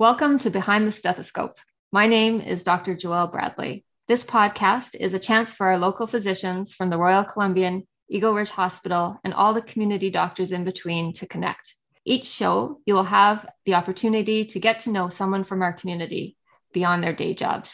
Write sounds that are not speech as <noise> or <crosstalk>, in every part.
Welcome to Behind the Stethoscope. My name is Dr. Joelle Bradley. This podcast is a chance for our local physicians from the Royal Columbian, Eagle Ridge Hospital, and all the community doctors in between to connect. Each show, you will have the opportunity to get to know someone from our community beyond their day jobs.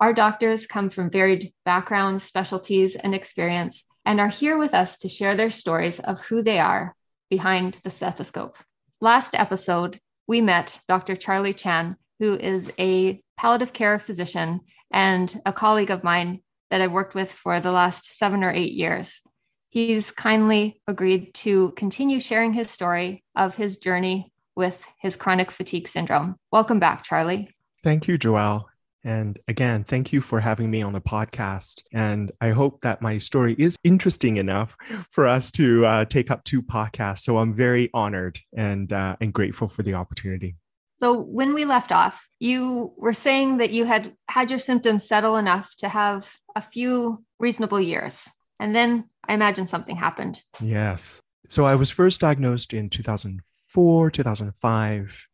Our doctors come from varied backgrounds, specialties, and experience, and are here with us to share their stories of who they are behind the stethoscope. Last episode, we met Dr. Charlie Chan, who is a palliative care physician and a colleague of mine that I've worked with for the last seven or eight years. He's kindly agreed to continue sharing his story of his journey with his chronic fatigue syndrome. Welcome back, Charlie. Thank you, Joelle. And again, thank you for having me on the podcast. And I hope that my story is interesting enough <laughs> for us to uh, take up two podcasts. So I'm very honored and uh, and grateful for the opportunity. So when we left off, you were saying that you had had your symptoms settle enough to have a few reasonable years, and then I imagine something happened. Yes. So I was first diagnosed in 2004, 2005,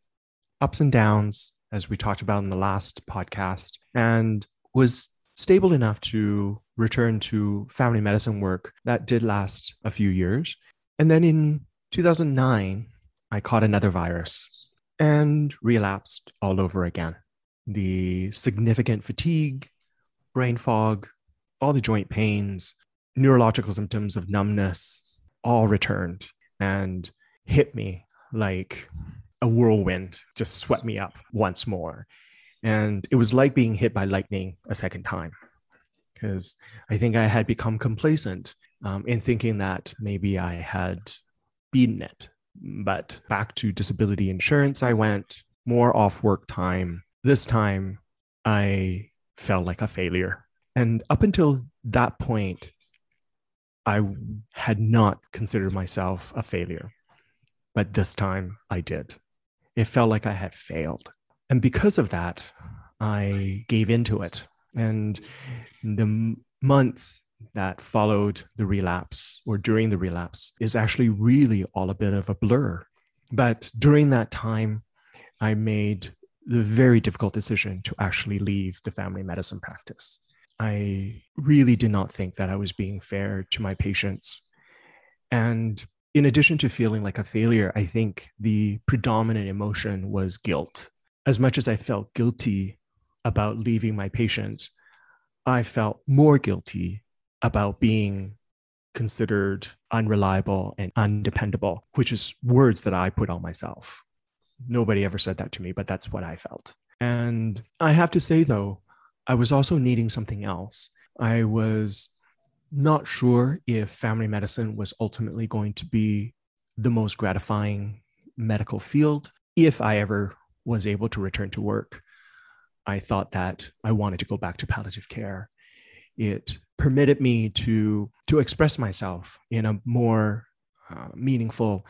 ups and downs, as we talked about in the last podcast, and was stable enough to return to family medicine work. That did last a few years. And then in 2009, I caught another virus and relapsed all over again. The significant fatigue, brain fog, all the joint pains, neurological symptoms of numbness all returned and hit me like a whirlwind just swept me up once more. And it was like being hit by lightning a second time because I think I had become complacent um, in thinking that maybe I had beaten it. But back to disability insurance, I went more off work time. This time, I felt like a failure. And up until that point, I had not considered myself a failure. But this time I did it felt like I had failed. And because of that, I gave into it. And the months that followed the relapse or during the relapse is actually really all a bit of a blur. But during that time, I made the very difficult decision to actually leave the family medicine practice. I really did not think that I was being fair to my patients. And in addition to feeling like a failure, I think the predominant emotion was guilt. As much as I felt guilty about leaving my patients, I felt more guilty about being considered unreliable and undependable, which is words that I put on myself. Nobody ever said that to me, but that's what I felt. And I have to say, though, I was also needing something else. I was not sure if family medicine was ultimately going to be the most gratifying medical field if I ever was able to return to work. I thought that I wanted to go back to palliative care. It permitted me to to express myself in a more uh, meaningful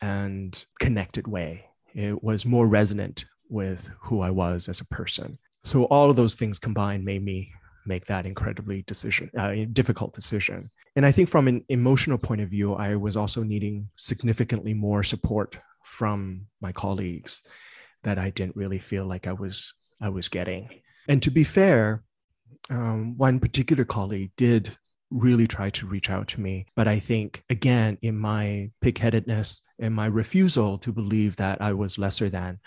and connected way. It was more resonant with who I was as a person. So all of those things combined made me make that incredibly decision uh, difficult decision. And i think from an emotional point of view i was also needing significantly more support from my colleagues that i didn't really feel like i was i was getting. And to be fair um, one particular colleague did really try to reach out to me but i think again in my pigheadedness and my refusal to believe that i was lesser than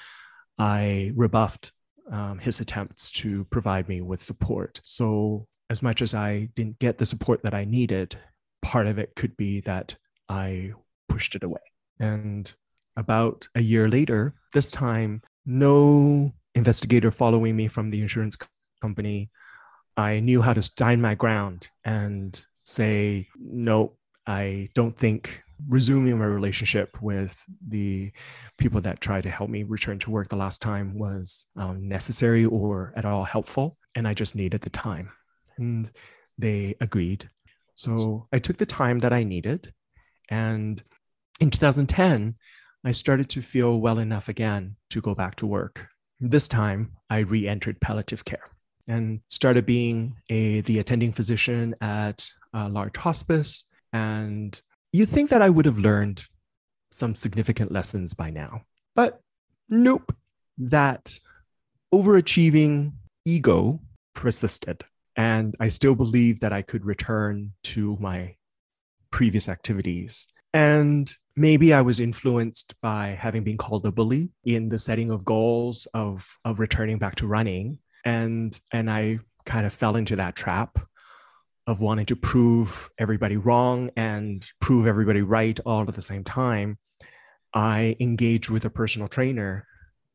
i rebuffed um, his attempts to provide me with support. So, as much as I didn't get the support that I needed, part of it could be that I pushed it away. And about a year later, this time, no investigator following me from the insurance company, I knew how to stand my ground and say, no, I don't think resuming my relationship with the people that tried to help me return to work the last time was um, necessary or at all helpful. And I just needed the time. And they agreed. So I took the time that I needed. And in 2010, I started to feel well enough again to go back to work. This time, I re entered palliative care and started being a, the attending physician at a large hospice and you think that I would have learned some significant lessons by now, but nope. That overachieving ego persisted. And I still believed that I could return to my previous activities. And maybe I was influenced by having been called a bully in the setting of goals of, of returning back to running. And, and I kind of fell into that trap of wanting to prove everybody wrong and prove everybody right all at the same time. I engaged with a personal trainer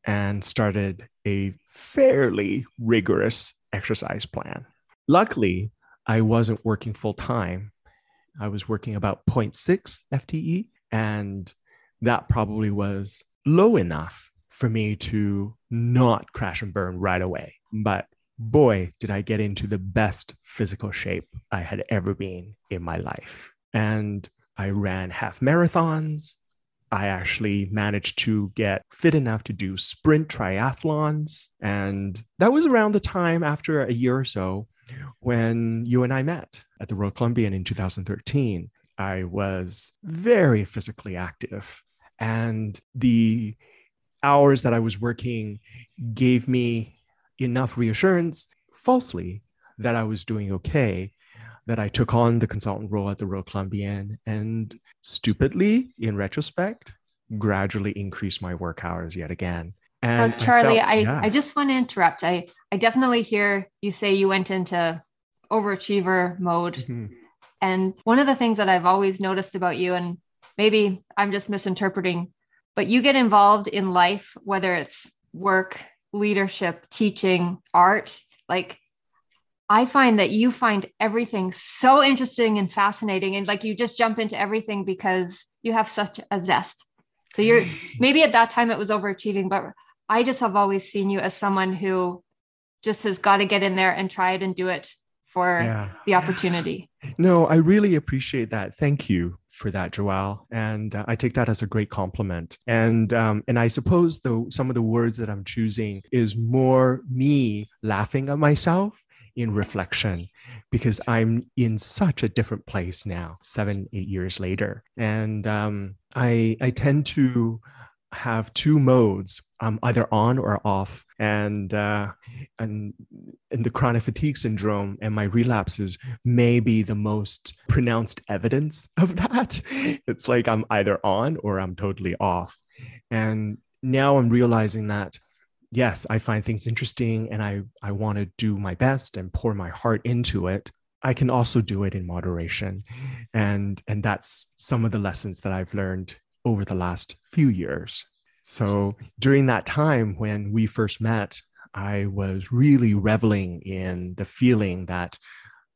and started a fairly rigorous exercise plan. Luckily, I wasn't working full time. I was working about 0.6 FTE, and that probably was low enough for me to not crash and burn right away. But boy, did I get into the best physical shape I had ever been in my life. And I ran half marathons. I actually managed to get fit enough to do sprint triathlons. And that was around the time after a year or so when you and I met at the Royal Columbian in 2013. I was very physically active, and the hours that I was working gave me enough reassurance, falsely, that I was doing okay, that I took on the consultant role at the Royal Columbian and stupidly, in retrospect, gradually increased my work hours yet again. And uh, Charlie, I, felt, yeah. I, I just want to interrupt. I, I definitely hear you say you went into overachiever mode. Mm-hmm. And one of the things that I've always noticed about you, and maybe I'm just misinterpreting, but you get involved in life, whether it's work, leadership, teaching, art. Like, I find that you find everything so interesting and fascinating. And like you just jump into everything because you have such a zest. So you're <laughs> maybe at that time it was overachieving, but I just have always seen you as someone who just has got to get in there and try it and do it for yeah. the opportunity. No, I really appreciate that. Thank you for that, Joelle, and uh, I take that as a great compliment. And um, and I suppose though some of the words that I'm choosing is more me laughing at myself in reflection because I'm in such a different place now, seven, eight years later. And um, I, I tend to have two modes um, either on or off. And uh, and and the chronic fatigue syndrome and my relapses may be the most pronounced evidence <laughs> of that. It's like i'm either on or i'm totally off. And now i'm realizing that yes i find things interesting and i i want to do my best and pour my heart into it. I can also do it in moderation. And and that's some of the lessons that i've learned over the last few years. So during that time when we first met, I was really reveling in the feeling that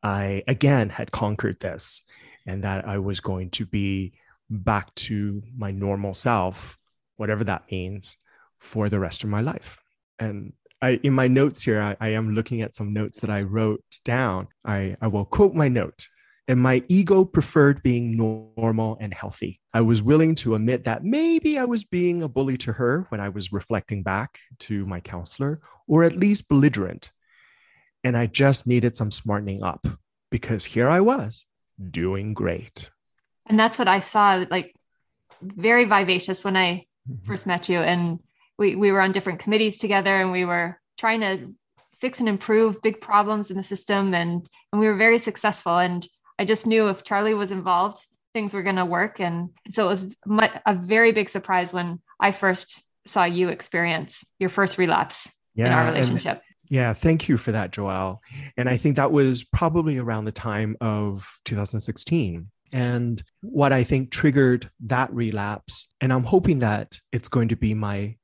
I again had conquered this and that I was going to be back to my normal self, whatever that means, for the rest of my life. And I, in my notes here, I, I am looking at some notes that I wrote down. I, I will quote my note and my ego preferred being normal and healthy. I was willing to admit that maybe I was being a bully to her when I was reflecting back to my counselor, or at least belligerent. And I just needed some smartening up because here I was doing great. And that's what I saw like very vivacious when I mm-hmm. first met you. And we, we were on different committees together and we were trying to fix and improve big problems in the system. And, and we were very successful. And I just knew if Charlie was involved, things were going to work. And so it was a very big surprise when I first saw you experience your first relapse yeah, in our relationship. yeah, thank you for that, Joelle. And I think that was probably around the time of 2016. And what I think triggered that relapse, and I'm hoping that it's going to be my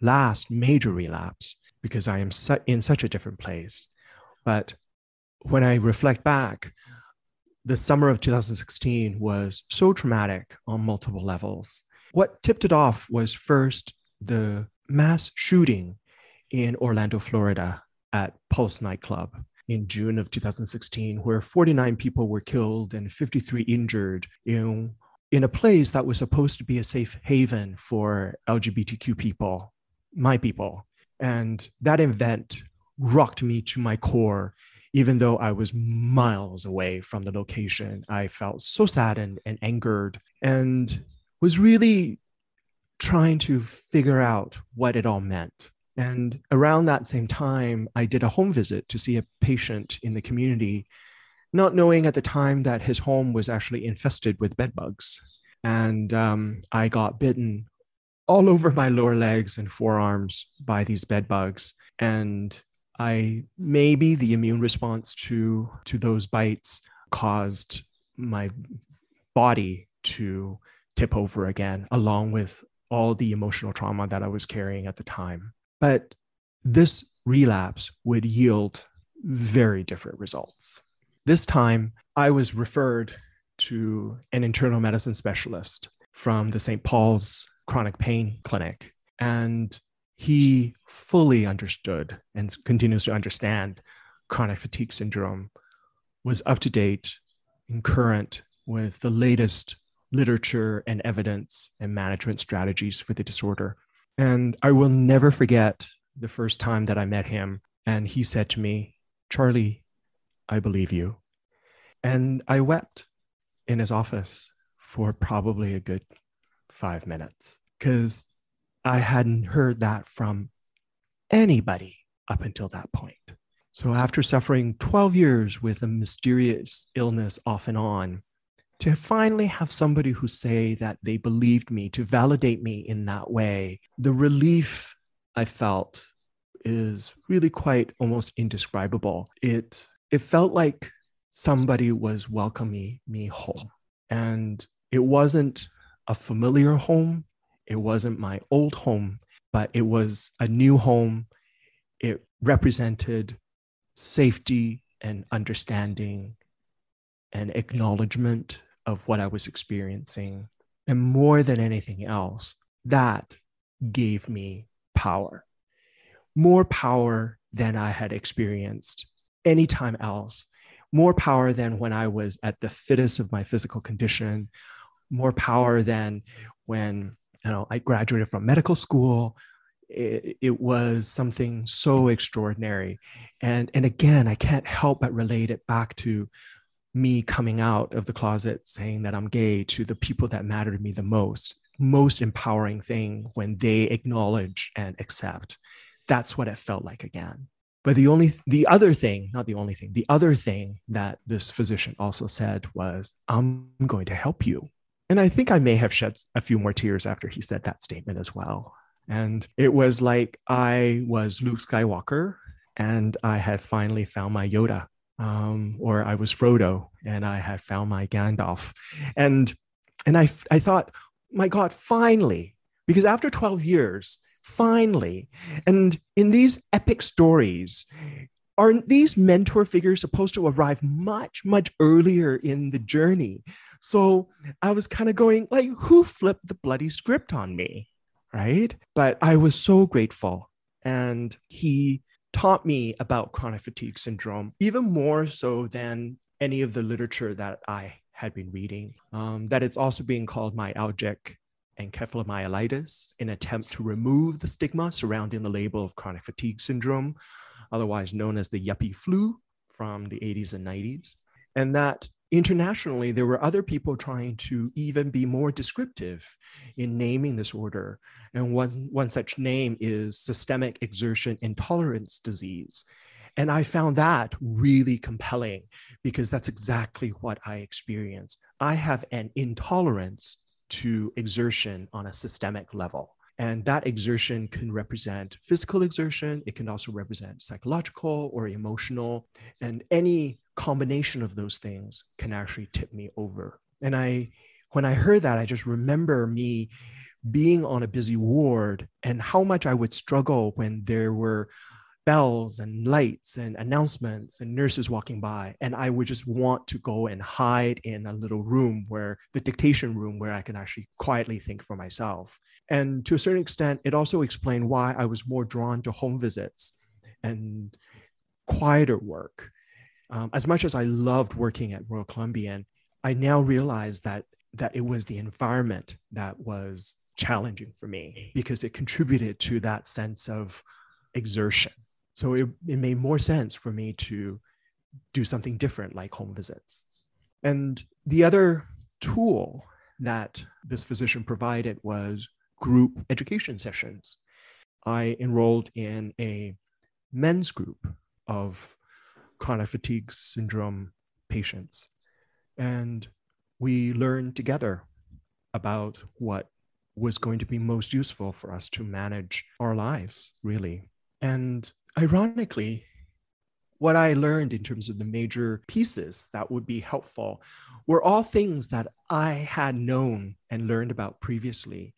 last major relapse because I am su- in such a different place. But when I reflect back, the summer of 2016 was so traumatic on multiple levels. What tipped it off was first the mass shooting in Orlando, Florida at Pulse nightclub in June of 2016, where 49 people were killed and 53 injured in, in a place that was supposed to be a safe haven for LGBTQ people, my people. And that event rocked me to my core even though I was miles away from the location, I felt so saddened and angered and was really trying to figure out what it all meant. And around that same time, I did a home visit to see a patient in the community, not knowing at the time that his home was actually infested with bed bugs. And um, I got bitten all <laughs> over my lower legs and forearms by these bed bugs. And I maybe the immune response to to those bites caused my body to tip over again, along with all the emotional trauma that I was carrying at the time. But this relapse would yield very different results. This time, I was referred to an internal medicine specialist from the St. Paul's Chronic Pain Clinic. And he fully understood and continues to understand chronic fatigue syndrome, was up to date and current with the latest literature and evidence and management strategies for the disorder. And I will never forget the first time that I met him. And he said to me, Charlie, I believe you. And I wept in his office for probably a good five minutes because I hadn't heard that from anybody up until that point. So, after suffering 12 years with a mysterious illness off and on, to finally have somebody who say that they believed me to validate me in that way the relief i felt is really quite almost indescribable. It it felt like somebody was welcoming me home. And it wasn't a familiar home it wasn't my old home but it was a new home. It represented safety and understanding and acknowledgement of what I was experiencing. And more than anything else, that gave me power, more power than I had experienced anytime else, more power than when I was at the fittest of my physical condition, more power than when you know I graduated from medical school. It, it, was something so extraordinary, and and again, I can't help but relate it back to me coming out of the closet saying that I'm gay to the people that matter to me the most, most empowering thing when they acknowledge and accept. That's what it felt like again. But the only, the other thing, not the only thing, the other thing that this physician also said was, I'm going to help you. And I think I may have shed a few more tears after he said that statement as well. And it was like I was Luke Skywalker and I had finally found my Yoda um, or I was Frodo and I had found my Gandalf. And, and I, I thought, my God, finally, because after 12 years, finally, and in these epic stories, are these mentor figures supposed to arrive much, much earlier in the journey? So I was kind of going, like, who flipped the bloody script on me? Right. But I was so grateful. And he taught me about chronic fatigue syndrome, even more so than any of the literature that I had been reading. Um, that it's also being called myalgic encephalomyelitis, in attempt to remove the stigma surrounding the label of chronic fatigue syndrome, otherwise known as the yuppie flu from the 80s and 90s. And that internationally, there were other people trying to even be more descriptive in naming this order. And one, one such name is systemic exertion intolerance disease. And I found that really compelling because that's exactly what I experienced. I have an intolerance to exertion on a systemic level. And that exertion can represent physical exertion, it can also represent psychological or emotional, and any combination of those things can actually tip me over. And I, when I heard that, I just remember me being on a busy ward and how much I would struggle when there were bells and lights and announcements and nurses walking by. And I would just want to go and hide in a little room where the dictation room where I can actually quietly think for myself. And to a certain extent, it also explained why I was more drawn to home visits and quieter work um, as much as I loved working at Royal Columbian, I now realize that that it was the environment that was challenging for me because it contributed to that sense of exertion. So it, it made more sense for me to do something different like home visits. And the other tool that this physician provided was group education sessions. I enrolled in a men's group of chronic fatigue syndrome patients. And we learned together about what was going to be most useful for us to manage our lives, really. And ironically, what I learned in terms of the major pieces that would be helpful were all things that I had known and learned about previously.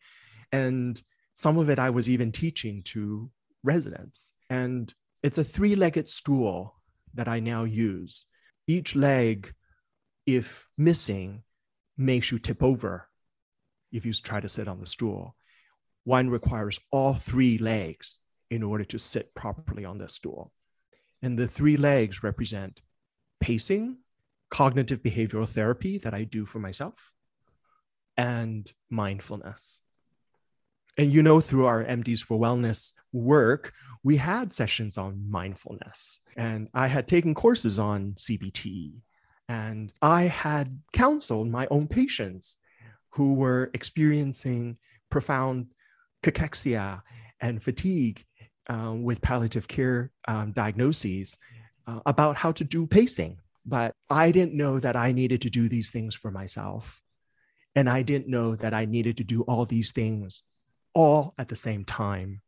And some of it I was even teaching to residents. And it's a three legged stool that I now use. Each leg, if missing, makes you tip over if you try to sit on the stool. One requires all three legs in order to sit properly on the stool. And the three legs represent pacing, cognitive behavioral therapy that I do for myself, and mindfulness. And you know, through our MDs for Wellness work, we had sessions on mindfulness. And I had taken courses on CBT. And I had counseled my own patients who were experiencing profound cachexia and fatigue um, with palliative care um, diagnoses uh, about how to do pacing. But I didn't know that I needed to do these things for myself. And I didn't know that I needed to do all these things all at the same time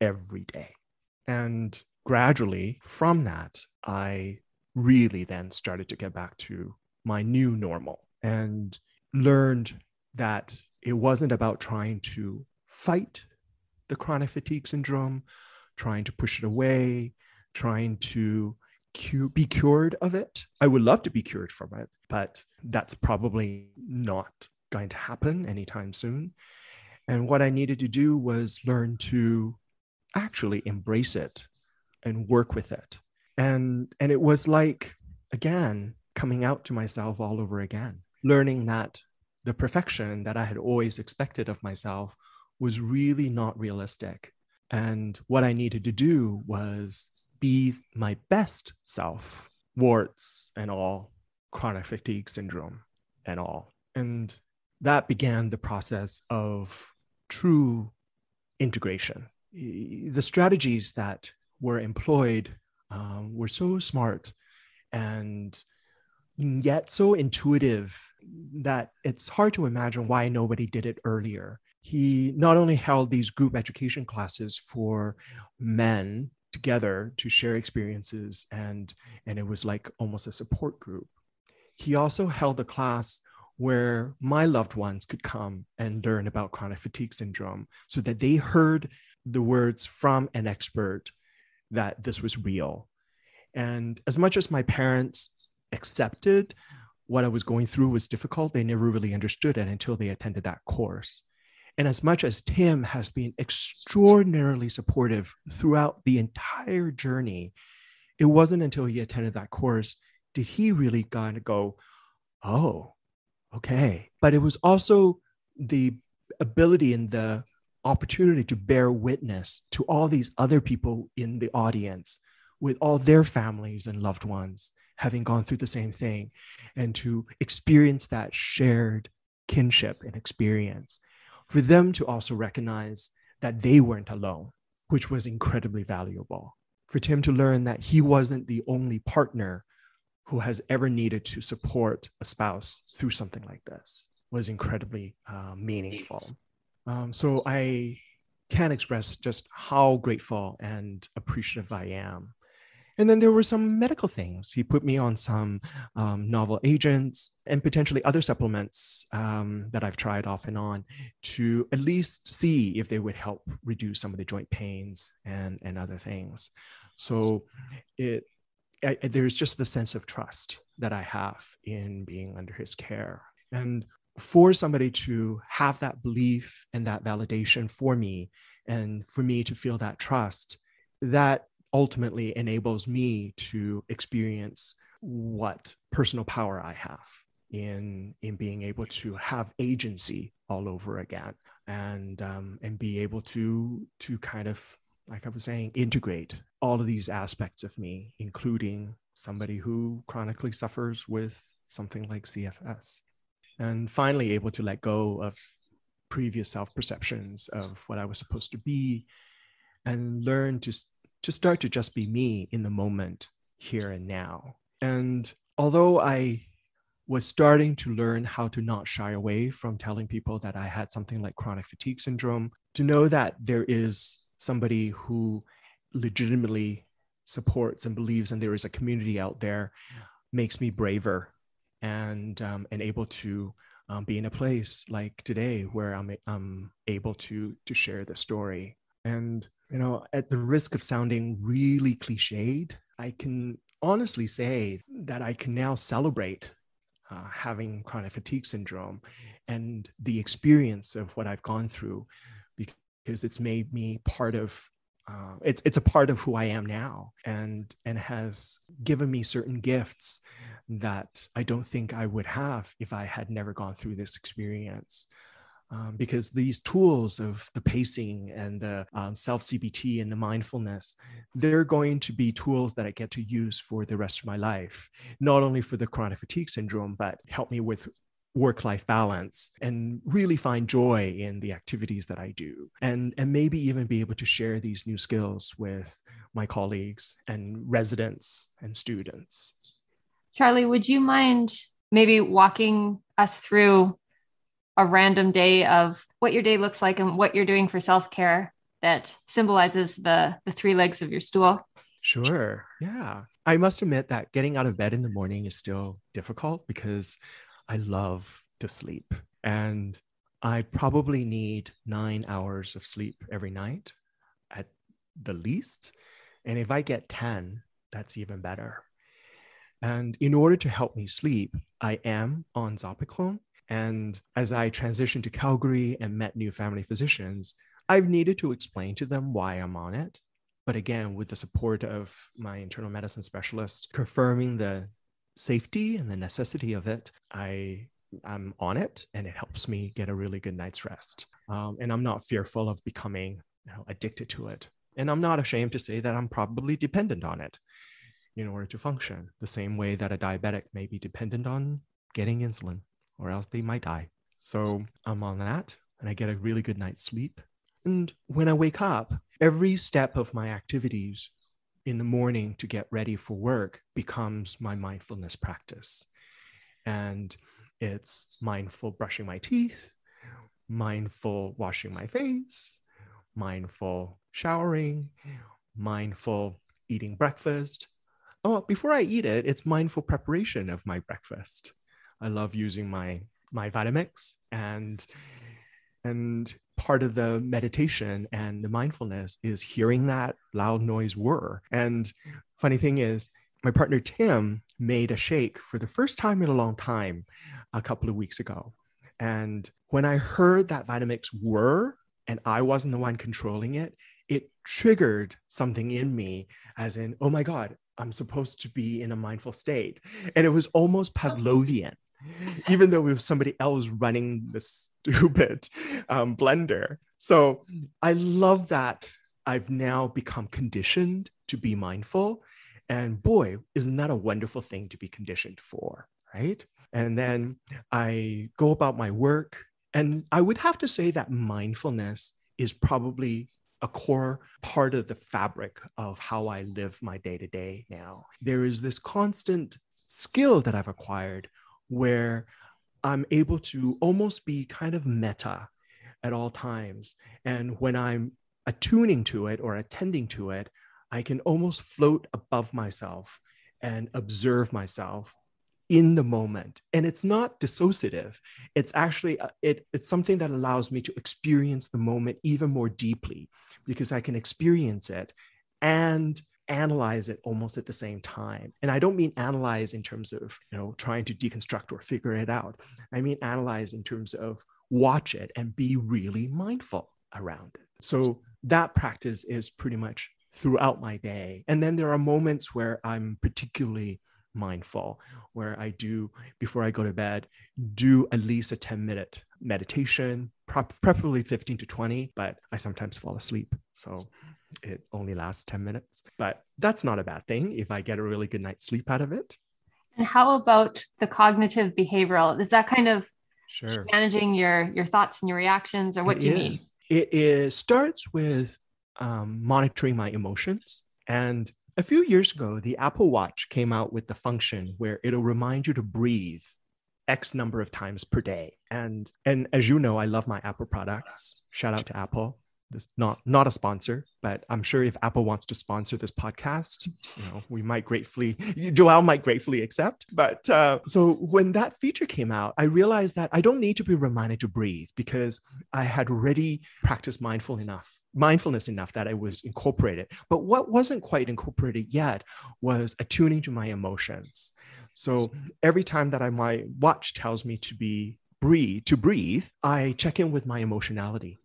every day. And gradually from that, I really then started to get back to my new normal and learned that it wasn't about trying to fight the chronic fatigue syndrome, trying to push it away, trying to be cured of it. I would love to be cured from it, but that's probably not going to happen anytime soon. And what I needed to do was learn to actually embrace it and work with it. And, and it was like, again, coming out to myself all over again, learning that the perfection that I had always expected of myself was really not realistic. And what I needed to do was be my best self, warts and all, chronic fatigue syndrome and all. And that began the process of true integration. The strategies that were employed um, were so smart and yet so intuitive that it's hard to imagine why nobody did it earlier. He not only held these group education classes for men together to share experiences and and it was like almost a support group. He also held a class where my loved ones could come and learn about chronic fatigue syndrome so that they heard the words from an expert that this was real. And as much as my parents accepted what I was going through was difficult, they never really understood it until they attended that course. And as much as Tim has been extraordinarily supportive throughout the entire journey, it wasn't until he attended that course did he really kind of go, oh, okay. But it was also the ability and the opportunity to bear witness to all these other people in the audience with all their families and loved ones having gone through the same thing and to experience that shared kinship and experience for them to also recognize that they weren't alone which was incredibly valuable for tim to learn that he wasn't the only partner who has ever needed to support a spouse through something like this was incredibly uh, meaningful. Um, so I can't express just how grateful and appreciative I am. And then there were some medical things. He put me on some um, novel agents and potentially other supplements um, that I've tried off and on to at least see if they would help reduce some of the joint pains and, and other things. So it I, there's just the sense of trust that I have in being under his care. And for somebody to have that belief and that validation for me, and for me to feel that trust, that ultimately enables me to experience what personal power I have in in being able to have agency all over again and um, and be able to to kind of like I was saying, integrate all of these aspects of me, including somebody who chronically suffers with something like CFS. And finally, able to let go of previous self perceptions of what I was supposed to be and learn to to start to just be me in the moment here and now. And although I was starting to learn how to not shy away from telling people that I had something like chronic fatigue syndrome, to know that there is somebody who legitimately supports and believes and there is a community out there makes me braver and um, and able to um, be in a place like today where I'm, I'm able to to share the story and you know at the risk of sounding really cliched I can honestly say that I can now celebrate uh, having chronic fatigue syndrome and the experience of what I've gone through because it's made me part of uh, it's it's a part of who I am now and and has given me certain gifts that I don't think I would have if I had never gone through this experience um, because these tools of the pacing and the um, self CBT and the mindfulness, they're going to be tools that I get to use for the rest of my life, not only for the chronic fatigue syndrome, but help me with work life balance and really find joy in the activities that I do and and maybe even be able to share these new skills with my colleagues and residents and students. Charlie, would you mind maybe walking us through a random day of what your day looks like and what you're doing for self-care that symbolizes the the three legs of your stool. Sure. Yeah. I must admit that getting out of bed in the morning is still difficult because i love to sleep and i probably need nine hours of sleep every night at the least. And if i get 10 that's even better. And in order to help me sleep i am on zopiclone and as I transitioned to Calgary and met new family physicians, I've needed to explain to them why I'm on it. But again, with the support of my internal medicine specialist confirming the safety and the necessity of it, I I'm on it and it helps me get a really good night's rest. Um, and I'm not fearful of becoming you know, addicted to it. And I'm not ashamed to say that I'm probably dependent on it in order to function, the same way that a diabetic may be dependent on getting insulin or else they might die. So I'm on that and I get a really good night's sleep. And when I wake up, every step of my activities in the morning to get ready for work becomes my mindfulness practice. And it's mindful brushing my teeth, mindful washing my face, mindful showering, mindful eating breakfast. Oh, before I eat it, it's mindful preparation of my breakfast. I love using my my Vitamix and and part of the meditation and the mindfulness is hearing that loud noise whir. And funny thing is, my partner Tim made a shake for the first time in a long time a couple of weeks ago. And when I heard that Vitamix whir and I wasn't the one controlling it, it triggered something in me as in, oh my God, I'm supposed to be in a mindful state. And it was almost Pavlovian even though it was somebody else running the stupid um, blender. So I love that I've now become conditioned to be mindful. And boy, isn't that a wonderful thing to be conditioned for, right? And then I go about my work. And I would have to say that mindfulness is probably a core part of the fabric of how I live my day to day now. There is this constant skill that I've acquired where I'm able to almost be kind of meta at all times. And when I'm attuning to it or attending to it, I can almost float above myself and observe myself in the moment and it's not dissociative it's actually uh, it, it's something that allows me to experience the moment even more deeply because i can experience it and analyze it almost at the same time. And I don't mean analyze in terms of, you know, trying to deconstruct or figure it out. I mean analyze in terms of watch it and be really mindful around it. So that practice is pretty much throughout my day. And then there are moments where I'm particularly mindful, where I do, before I go to bed, do at least a 10 minute meditation, preferably 15 to 20, but I sometimes fall asleep. So it only lasts 10 minutes, but that's not a bad thing if I get a really good night's sleep out of it. And how about the cognitive behavioral? Is that kind of sure. managing your your thoughts and your reactions or what it do you is. mean? It is starts with um, monitoring my emotions. And a few years ago, the Apple Watch came out with the function where it'll remind you to breathe X number of times per day. And and as you know, I love my Apple products. Shout out to Apple. This not not a sponsor, but I'm sure if Apple wants to sponsor this podcast, you know, we might gratefully Joelle might gratefully accept. But uh, so when that feature came out, I realized that I don't need to be reminded to breathe because I had already practiced mindful enough mindfulness enough that it was incorporated. But what wasn't quite incorporated yet was attuning to my emotions. So every time that I, my watch tells me to be breathe, to breathe, I check in with my emotionality.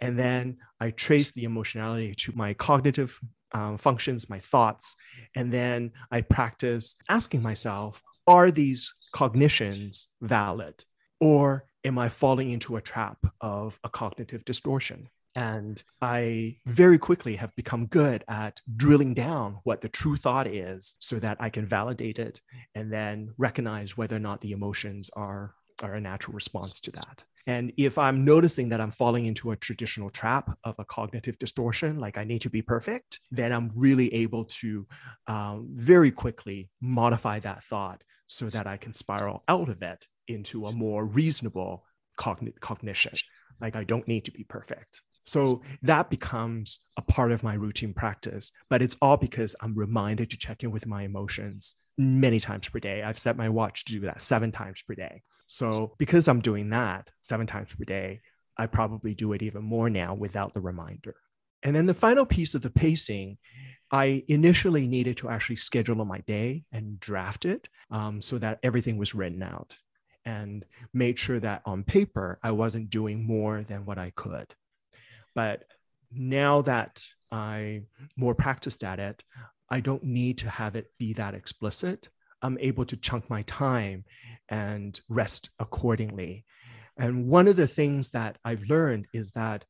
And then I trace the emotionality to my cognitive um, functions, my thoughts. And then I practice asking myself, are these cognitions valid? Or am I falling into a trap of a cognitive distortion? And I very quickly have become good at drilling down what the true thought is so that I can validate it and then recognize whether or not the emotions are, are a natural response to that. And if I'm noticing that I'm falling into a traditional trap of a cognitive distortion, like I need to be perfect, then I'm really able to um, very quickly modify that thought so that I can spiral out of it into a more reasonable cogn- cognition. Like I don't need to be perfect. So that becomes a part of my routine practice, but it's all because I'm reminded to check in with my emotions many times per day. I've set my watch to do that seven times per day. So because I'm doing that seven times per day, I probably do it even more now without the reminder. And then the final piece of the pacing, I initially needed to actually schedule my day and draft it um, so that everything was written out and made sure that on paper I wasn't doing more than what I could. But now that I'm more practiced at it, I don't need to have it be that explicit. I'm able to chunk my time and rest accordingly. And one of the things that I've learned is that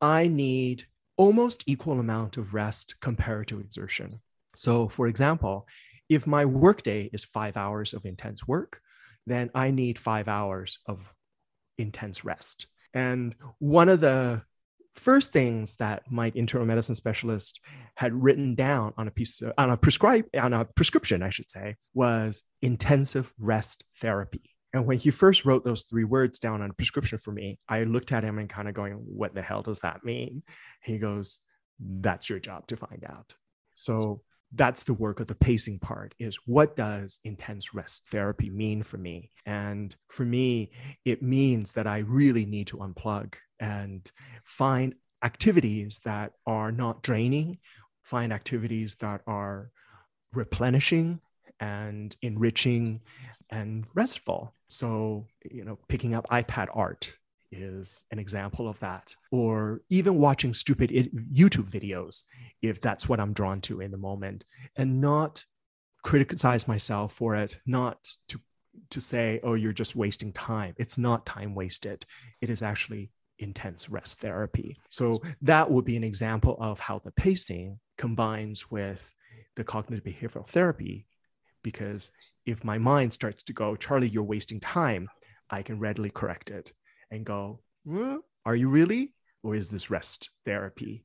I need almost equal amount of rest compared to exertion. So, for example, if my workday is five hours of intense work, then I need five hours of intense rest. And one of the first things that my internal medicine specialist had written down on a piece of, on a prescribe on a prescription i should say was intensive rest therapy. And when he first wrote those three words down on a prescription for me i looked at him and kind of going what the hell does that mean? He goes that's your job to find out. So that's the work of the pacing part is what does intense rest therapy mean for me and for me it means that i really need to unplug and find activities that are not draining, find activities that are replenishing and enriching and restful. So, you know, picking up iPad art is an example of that. Or even watching stupid YouTube videos, if that's what I'm drawn to in the moment, and not criticize myself for it, not to to say, oh, you're just wasting time. It's not time wasted. It is actually intense rest therapy. So that would be an example of how the pacing combines with the cognitive behavioral therapy. Because if my mind starts to go, Charlie, you're wasting time, I can readily correct it and go, are you really? Or is this rest therapy?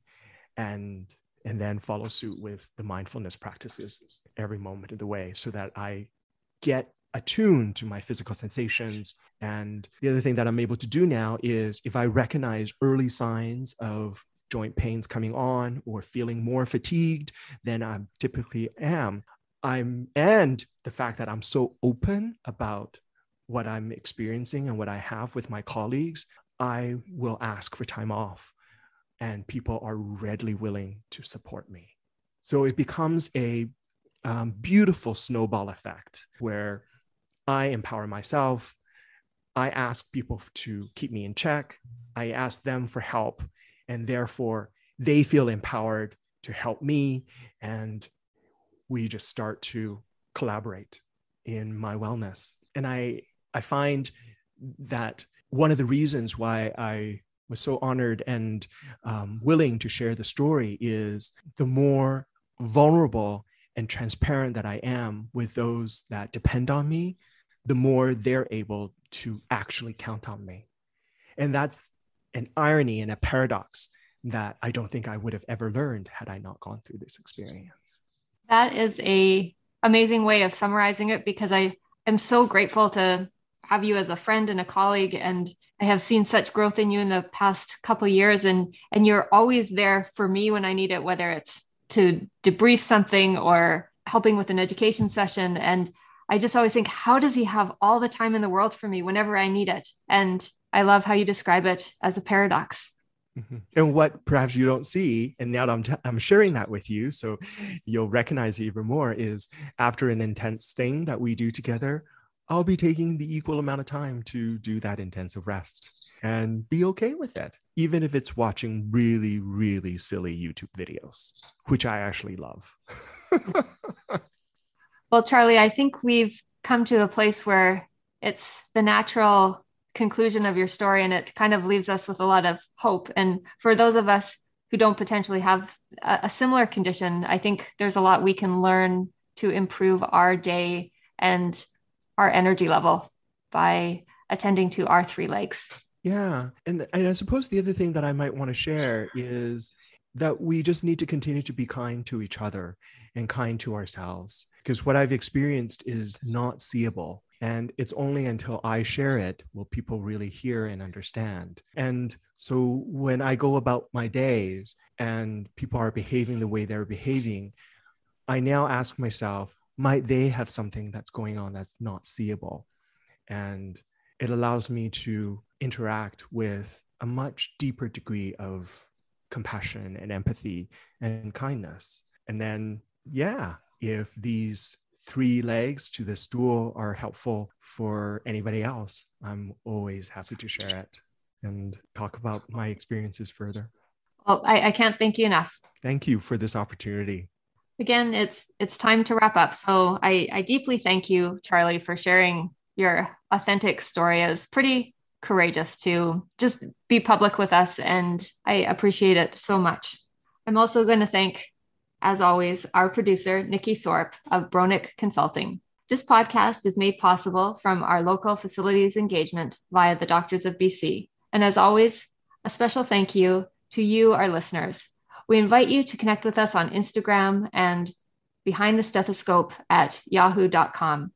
And and then follow suit with the mindfulness practices every moment of the way so that I get attuned to my physical sensations. And the other thing that I'm able to do now is if I recognize early signs of joint pains coming on or feeling more fatigued than I typically am, I'm and the fact that I'm so open about what I'm experiencing and what I have with my colleagues, I will ask for time off and people are readily willing to support me. So it becomes a um, beautiful snowball effect where I empower myself. I ask people to keep me in check. I ask them for help. And therefore, they feel empowered to help me. And we just start to collaborate in my wellness. And I, I find that one of the reasons why I was so honored and um, willing to share the story is the more vulnerable and transparent that I am with those that depend on me, the more they're able to actually count on me. And that's an irony and a paradox that I don't think I would have ever learned had I not gone through this experience. That is a amazing way of summarizing it because I am so grateful to have you as a friend and a colleague and I have seen such growth in you in the past couple years and and you're always there for me when I need it whether it's to debrief something or helping with an education session. And I just always think how does he have all the time in the world for me whenever I need it? And I love how you describe it as a paradox. Mm-hmm. And what perhaps you don't see, and now I'm, t- I'm sharing that with you, so you'll recognize even more, is after an intense thing that we do together, I'll be taking the equal amount of time to do that intensive rest and be okay with it, even if it's watching really, really silly YouTube videos, which I actually love. <laughs> well, Charlie, I think we've come to a place where it's the natural conclusion of your story and it kind of leaves us with a lot of hope and for those of us who don't potentially have a, a, similar condition i think there's a lot we can learn to improve our day and our energy level by attending to our three legs. Yeah. And, and i suppose the other thing that i might want to share is that we just need to continue to be kind to each other and kind to ourselves because what i've experienced is not seeable. And it's only until I share it will people really hear and understand. And so when I go about my days and people are behaving the way they're behaving, I now ask myself, might they have something that's going on that's not seeable? And it allows me to interact with a much deeper degree of compassion and empathy and kindness. And then, yeah, if these three legs to the stool are helpful for anybody else, I'm always happy to share it and talk about my experiences further. Well, I, I can't thank you enough. Thank you for this opportunity. Again, it's it's time to wrap up. So I, I deeply thank you, Charlie, for sharing your authentic story. It's pretty courageous to just be public with us, and I appreciate it so much. I'm also going to thank as always, our producer, Nikki Thorpe of Bronick Consulting. This podcast is made possible from our local facilities engagement via the Doctors of BC. And as always, a special thank you to you, our listeners. We invite you to connect with us on Instagram and behind the stethoscope at yahoo.com.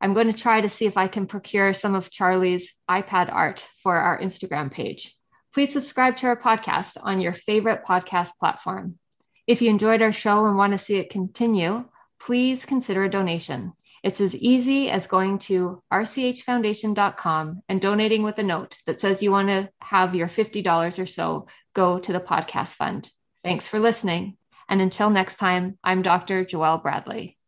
I'm going to try to see if I can procure some of Charlie's iPad art for our Instagram page. Please subscribe to our podcast on your favorite podcast platform. If you enjoyed our show and want to see it continue, please consider a donation. It's as easy as going to rchfoundation.com and donating with a note that says you want to have your $50 or so go to the podcast fund. Thanks for listening. And until next time, I'm Dr. Joelle Bradley.